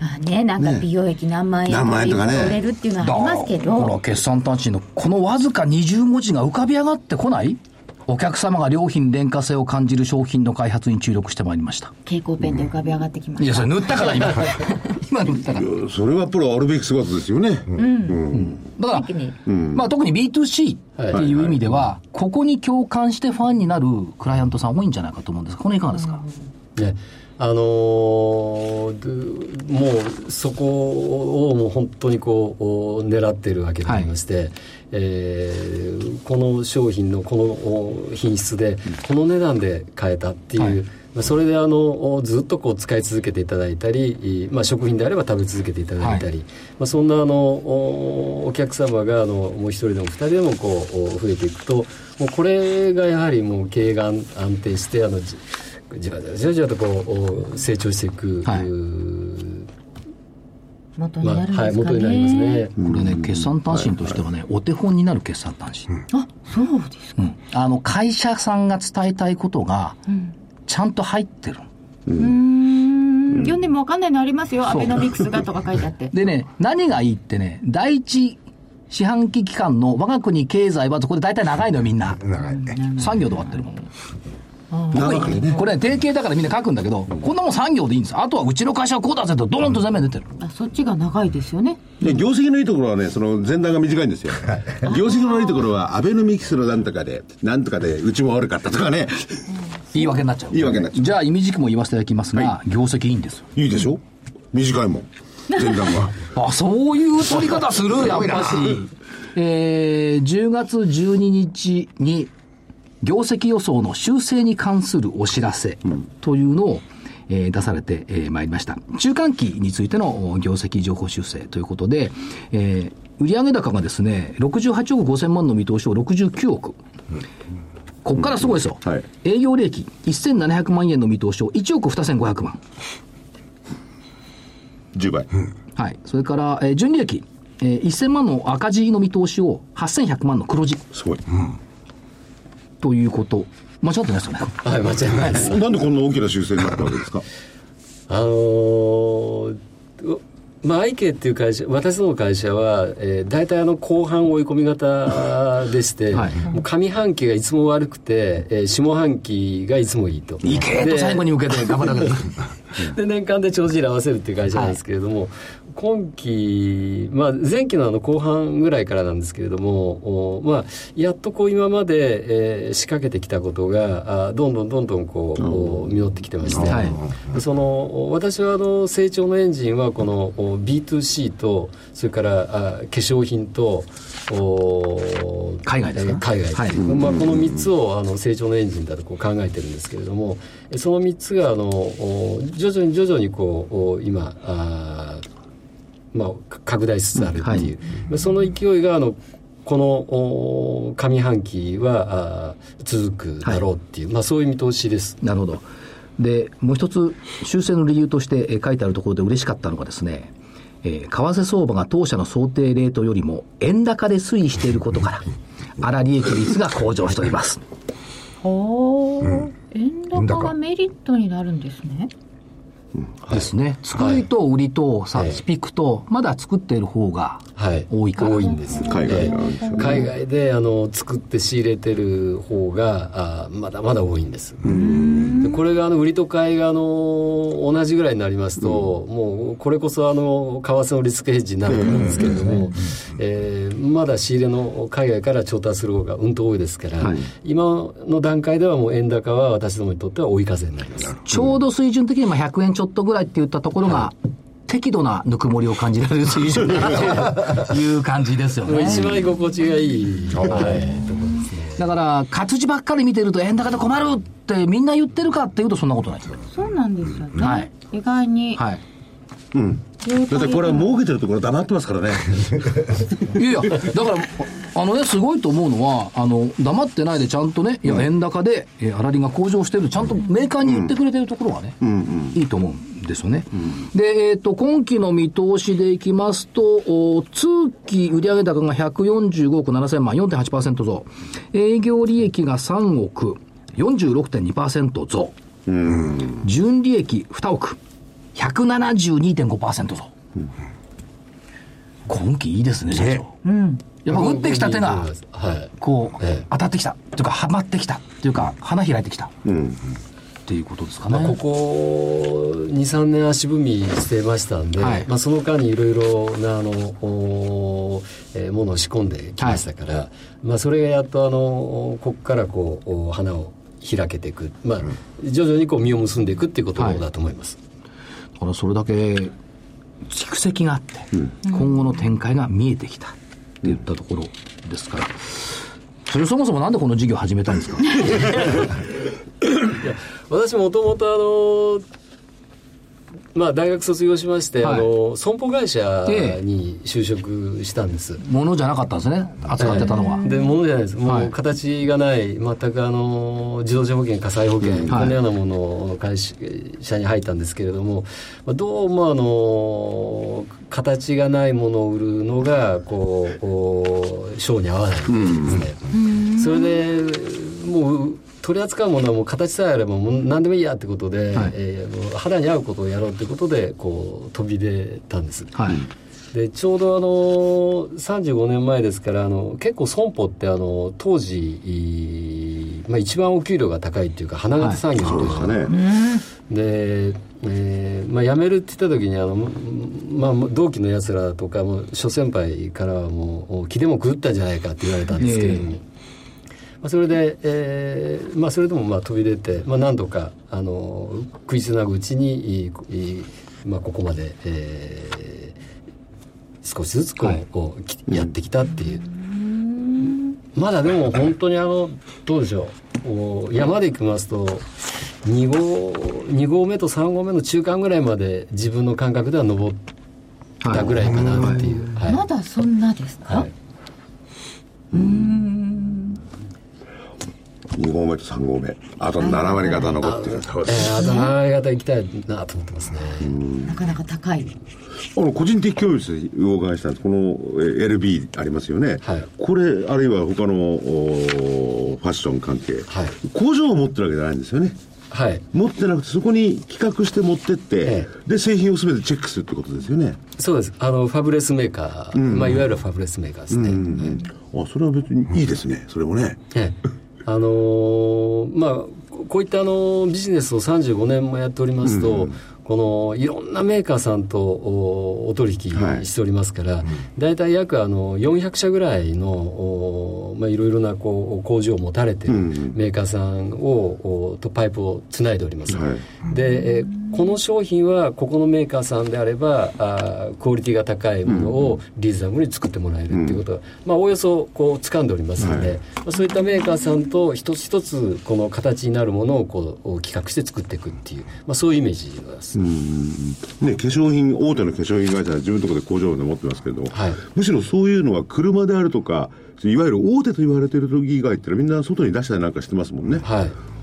まあね、なんか美容液何万円とかね。売れるっていうのはありますけだからど、決算単身のこのわずか20文字が浮かび上がってこない？お客様が良品廉価性を感じる商品の開発に注力してまいりました。蛍光ペンで浮かび上がってきまいや、した。それ塗ったから今。<laughs> 今塗ったから。それはプロあるべき姿ですよね。だから、特にまあ特に B2C っていう意味では、ここに共感してファンになるクライアントさん多いんじゃないかと思うんですが、これいかがですか、ね、あのーどもうそこをもう本当にこうお狙っているわけでありまして、えーこの商品のこのお品質でこの値段で買えたっていう、はい。まあそれであのおずっとこう使い続けていただいたり、いまあ、食品であれば食べ続けていただいたり、まあ、そんなあのおお客様があのもう一人でも二人でもこうお増えていくともうこれがやはりもう経営が安安定してあのじじわじわじわじわとこうお成長していく、はい元にまあなるんですかね。はい、元になりますね。これね、決算単身としてはね、お手本になる決算単身。あ、そうですか。うんあの、会社さんが伝えたいことが、ちゃんと入ってる。うーん。読んでもわかんないのありますよ。アベノミクスがとか書いてあって。でね、何がいいってね、第一四半期期間の我が国経済は、これ大体長いのよ、みんな。長いね。産業で終わってるもん。長くね。これね、定型だからみんな書くんだけど、こんなもん産業でいいんです。あとはうちの会社はこうだぜと、ドーンと全面出てる。あ、そっちが長いですよね。で業績のいいところはね、その前段が短いんですよ。業績のいいところは、アベノミクスのなんとかで、なんとかで、うちも悪かったとかね。言い訳になっちゃう。言い訳になっちゃうじゃあ、意味軸も言わせていただきますが、は業績いいんですよ。いいでしょ？短いもん。前段が。あ、そういう取り方する、やっぱし。<laughs> えー、10月12日に、業績予想の修正に関するお知らせというのを、えー出されてえーまいりました。中間期についてのお業績情報修正ということで、えー売上高がですね、68億5000万の見通しを69億。こっからすごいですよ。はい営業利益1700万円の見通しを1億2500万。10倍。はい。それから、えー純利益、えー1000万の赤字の見通しを8100万の黒字すごい。ということ。間違ってないですよね？はい、間違いないです。なんでこんな大きな修正になったわけですか？あのーうまあ、アイケっていう会社、私どもの会社は、えー、大体あの後半追い込み型でして、はいもう上半期がいつも悪くて、えー下半期がいつもいいと。いけーと最後に向けて頑張らないと。で年間で帳尻合わせるっていう会社なんですけれども、今期、まあ、前期のあの後半ぐらいからなんですけれども、おまあ、やっとこう今まで、えー仕掛けてきたことがあどんどんどんどんこう、お実ってきてまして、はい。でそのお私はあの成長のエンジンはこのお B2C とそれからあ化粧品とお海外ですか？えー海外、はい。まあ、この3つをあの成長のエンジンだとこう考えてるんですけれどもえその3つがあのお徐々に徐々にこうお今あー、まあ、か拡大しつつあるっていう、まあその勢いがあのこのお上半期は続くだろうっていう、まあ、そういう見通しです。なるほど。で、もう一つ、修正の理由としてえー書いてあるところで嬉しかったのがですね、えー為替相場が当社の想定レートよりも円高で推移していることから、<laughs> 粗利益率が向上しております。ほー。円高がメリットになるんですね。ですね。作りと売りとさ、はい。スピックと、まだ作っている方がはい、多いから。多いんです海外がええ。海外であの作って仕入れてる方があまだまだ多いんです。でこれがあの売りと買いがあの同じぐらいになりますと、もうこれこそあの為替のリスクヘッジになると思うんですけれども、えーまだ仕入れの海外から調達する方がうんと多いですから、今の段階ではもう円高は私どもにとっては追い風になります。ちょうど水準的には100円ちょっとぐらいって言ったところが、適度なぬくもりを感じられる水準だという感じですよね。<laughs> 一番居心地がいい、はい、だから、活字ばっかり見てると円高で困るってみんな言ってるかっていうとそんなことないです。そうなんですよね。はい意外に。はい。だってこれは儲けてるところ黙ってますからね。<laughs> いやいや、だから、あのね、すごいと思うのは、あの、黙ってないでちゃんとね、いや、円高で、えー、粗利が向上してる、ちゃんとメーカーに言ってくれてるところがね、いいと思うんですよね。で、えっ、と、今期の見通しでいきますと、お通期売上高が145億7000万、4.8%増。営業利益が3億、46.2%増。純利益2億、172.5%増。今期いいですね、社長。やっぱ打ってきた手が、はいこう、ええ当たってきた。というか、はまってきた。というか、花開いてきた。っていうことですかね。まあ、ここ23年足踏みしてましたんで、はいまあ、その間にいろいろなあの、おえーものを仕込んできましたから、まあ、それがやっとあのここからこうお花を開けていく、まあ、徐々にこう実を結んでいくっていうことだと思います。だからそれだけ蓄積があって、今後の展開が見えてきたっていったところですから、それそもそもなんでこの事業始めたんですか？<laughs> 私もともとあのまあ、大学卒業しまして、はい。あの損保会社に就職したんです、ものじゃなかったんですね、扱ってたのは。で、ものじゃないです。もはい。う形がない、全くあの、自動車保険、火災保険、はい。このようなものの会社に入ったんですけれども、まあどうもあの、形がないものを売るのが、こうこう、性に合わないんですね。それで、もう、取り扱うものはもう形さえあればもう何でもいいやってことで、はいえーもう肌に合うことをやろうってことでこう飛び出たんです。はい。でちょうどあの35年前ですからあの結構損保ってあの当時、いまあ、一番お給料が高いっていうか花形産業というか、ね。で、えーまあ、辞めるって言った時にあの、まあ、同期のやつらとかも諸先輩からはもう気でも狂ったんじゃないかって言われたんですけれども。えまあ、それで、えーまあ、それでもまあ飛び出て、まあ、何度かあの食いつなぐうちに、いいいまあ、ここまで、えー少しずつこう、はい。こうきやってきたっていう。まだでも本当にあのどうでしょう。山で行きますと2号 ,2 号目と3号目の中間ぐらいまで自分の感覚では登ったぐらいかなっていう。はい。まだそんなですか、はい2合目と3合目。あと7割方残ってる。えー、あと7割方行きたいなと思ってますね。なかなか高い。あの個人的興味でお伺いしたんですこのえー LB ありますよね、はい。これあるいは他のファッション関係、はい。工場を持ってるわけじゃないんですよね。はい。持ってなくてそこに企画して持ってって、えで製品を全てチェックするってことですよね、そうです。あの、ファブレスメーカー、まあ、いわゆるファブレスメーカーですね。あそれは別にいいですね。それもね。ええあのーまあ、こういったあのビジネスを35年もやっておりますと、このいろんなメーカーさんとおお取引はい。しておりますから、大体約あの400社ぐらいのおまあ、いろいろなこう工場を持たれているメーカーさんをおとパイプをつないでおります。はい。で、えーこの商品はここのメーカーさんであればあークオリティが高いものをリーズナブルに作ってもらえるっていうこと。は、まあ、おおよそこう掴んでおりますので、まあ、そういったメーカーさんと一つ一つこの形になるものをこう企画して作っていくっていう、まあ、そういうイメージです。ね、化粧品大手の化粧品会社は自分のところで工場で持ってますけど、はい。むしろそういうのは車であるとかいわゆる大手と言われてる時以外ってのはみんな外に出したりなんかしてますもんね、はい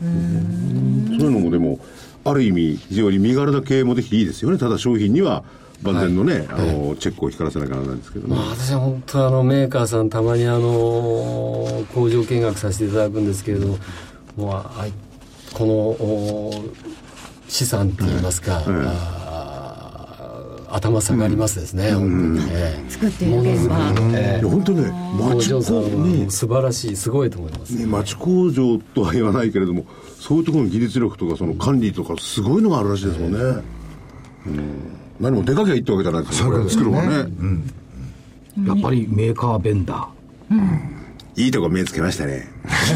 そういうのもでもある意味非常に身軽な経営もできていいですよね。ただ商品には万全のね、あのチェックを光らせなきゃならないんで。すけどね、まあ、私は本当あのメーカーさんたまにあの工場見学させていただくんですけれどももうあいこのお資産って言いますか、あー頭下がりますですね、本当に。ね作っている現場。えいや本当ね工町場さんは工ね素晴らしいすごいと思います、ね町工場とは言わないけれどもそういうところの技術力とかその管理とかすごいのがあるらしいですもんね、うん。何も出かけばいいってわけじゃないですよこれ作るもん。ね、やっぱりメーカーベンダいいとこ目つけましたね。ー。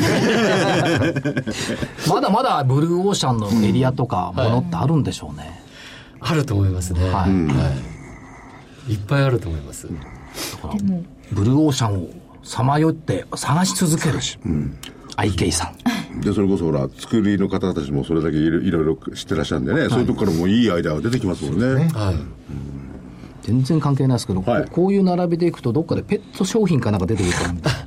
<laughs> まだまだブルーオーシャンのエリアとかものってあるんでしょうね。あると思いますね、はい。はい、いっぱいあると思います、ブルーオーシャンをさまよって探し続ける。IK さん。でそれこそほら作りの方たちもそれだけいろいろ知ってらっしゃるんでね、そういうとこからもいいアイデアが出てきますもんね。はい。全然関係ないですけど、はい。こうこういう並びでいくとどっかでペット商品かなんか出てくるかなみたいな。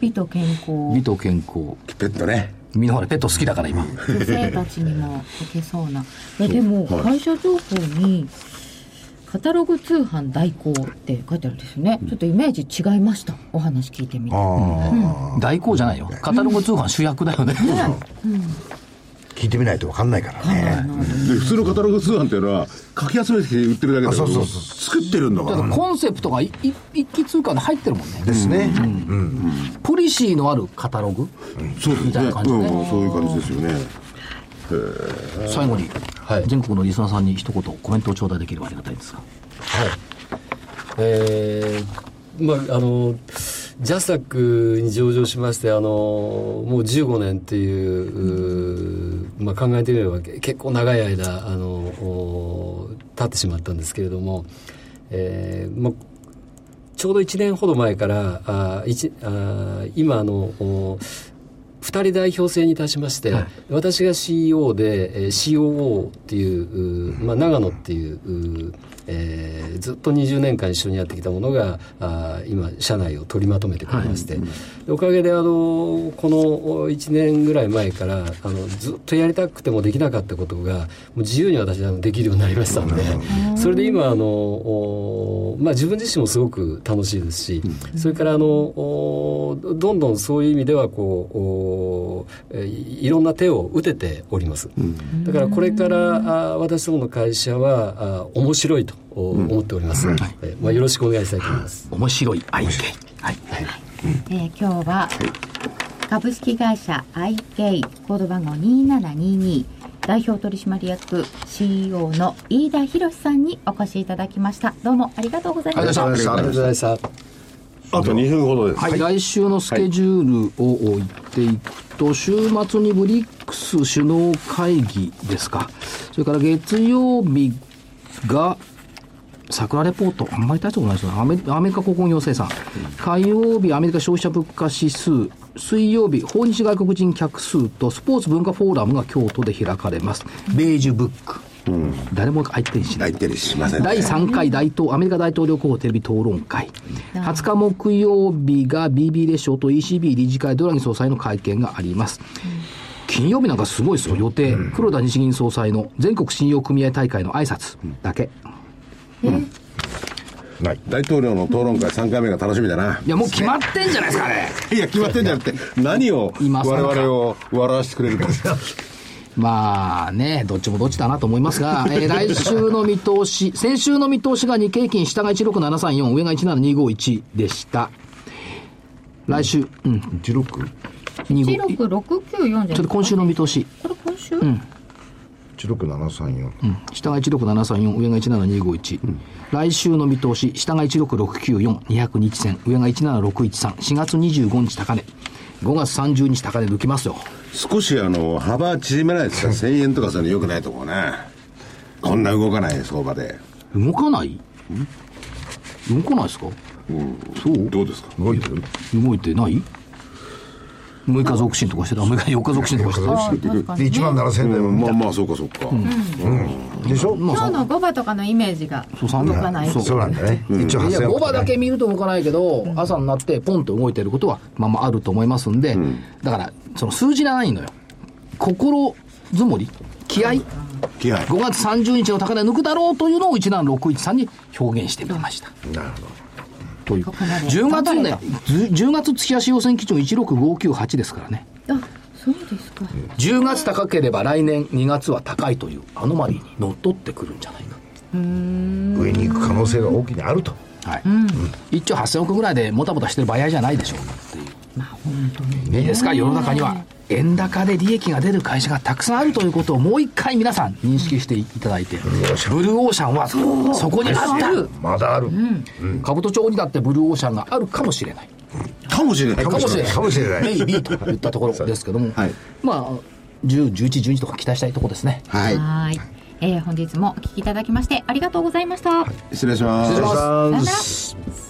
美と健康。美と健康。ペットねみんなほらペット好きだから今。女性たちにも解けそうな。えでもはい。会社情報にカタログ通販代行って書いてあるんですよね、ちょっとイメージ違いました。お話聞いてみて。代行じゃないよ。カタログ通販主役だよね。<laughs> 聞いてみないと分かんないからね。で普通のカタログ通販っていうのはかき集めて売ってるだけだけどあそうそうそう。作ってるんだかだかららコンセプトが一気通貨で入ってるもんね。ですね。ポリシーのあるカタログ？そうですみたいねな感じでね。うんそういう感じですよね。最後に、はい。全国のリスナーさんに一言コメントを頂戴できればありがたいんですが。はい。えー、まあ、あの、ジャスタックに上場しまして、あの、もう15年っていう、まあ、考えてみればけ結構長い間、あの、お経ってしまったんですけれども、えーまあ、ちょうど1年ほど前から、あ一あ今あの、お二人代表制にいたしまして、私が CEO で、えー COO っていう、うまあ、長野っていう、うえーずっと20年間一緒にやってきたものが、あー今、社内を取りまとめてくれまして、でおかげで、あの、この1年ぐらい前から、あの、ずっとやりたくてもできなかったことが、もう自由に私、あのできるようになりましたので、それで今、あの、おまあ、自分自身もすごく楽しいですし、それから、あの、おどんどんそういう意味では、こう、おえーいいろんな手を打てております。だから、これから、あ私どもの会社は、あ面白いとお思っております。えーまあ、よろしくお願いしたいと思います。面白い愛犬。はい。えー今日は株式会社 IK コード番号2722代表取締役 CEO の飯田博さんにお越しいただきましたどうもありがとうございましたありがとうありがとうございました。あと2分ほどです、はい、来週のスケジュールを言っていくと、週末にブリックス首脳会議ですか。それから月曜日が、桜レポート、あんまり大したことないですよね。アメアメリカ鉱工業生産。火曜日、アメリカ消費者物価指数。水曜日、訪日外国人客数とスポーツ文化フォーラムが京都で開かれます。ベージュブック。誰も相手にしない。泣いてりしませんね第3回大統アメリカ大統領候補テレビ討論会、20日木曜日が BB レシオと ECB 理事会ドラギ総裁の会見があります。金曜日なんかすごいですよ、予定、黒田日銀総裁の全国信用組合大会の挨拶だけ。ない。大統領の討論会3回目が楽しみだないや、もう決まってんじゃないですかね。いや決まってんじゃなくて何を我々を笑わせてくれるかまあね、どっちもどっちだなと思いますが、えー <laughs> 来週の見通し、先週の見通しが日経平均、下が16734、上が17251でした。来週、うん、16? 25 16694ちょっと今週の見通し。これ今週、16734。下が16734、上が17251。来週の見通し、下が16694、200日線、上が17613、4月25日高値、5月30日高値抜きますよ。少しあの幅縮めないですか1000円とかそういうのよくないと思うね。こんな動かない相場で。動かない？動かないですか？そう？どうですか？動いてる？動いてない？6日続伸とかしてた、<laughs> 6日4日続伸とかしてた。で、に、ね、1万7000円うんまあまあそうかそうか、でしょ？まあ今日の5番とかのイメージがそう動かない。そう。そうなんだね。一応いや、8000 5番だけ見ると動かないけど、朝になってポンと動いてることは、まあまああると思いますんで、だから、その数字じゃないのよ。心づもり？気合？気合。5月30日の高値抜くだろうというのを17613に表現してみました。なるほど。という。ここまで10月ね、10 10月月足要請基準16598ですからね。あそうですか、10月高ければ来年2月は高いというアノマリーにのっとってくるんじゃないか。上に行く可能性が大きにあると。はい。1兆8000億ぐらいでもたもたしてる場合じゃないでしょうっていう。まあ本当にねいいですか？世の中には円高で利益が出る会社がたくさんあるということをもう一回皆さん認識していただいて、ブルーオーシャンはそこにあったまだある。兜町にだってブルーオーシャンがあるかもしれない。かもしれない。かもしれない。かもしれない。メイビーといったところですけども、はい。まあ10、11、12とか期待したいところですね。はい。はーい。えー本日もお聞きいただきましてありがとうございました、失礼します。失礼します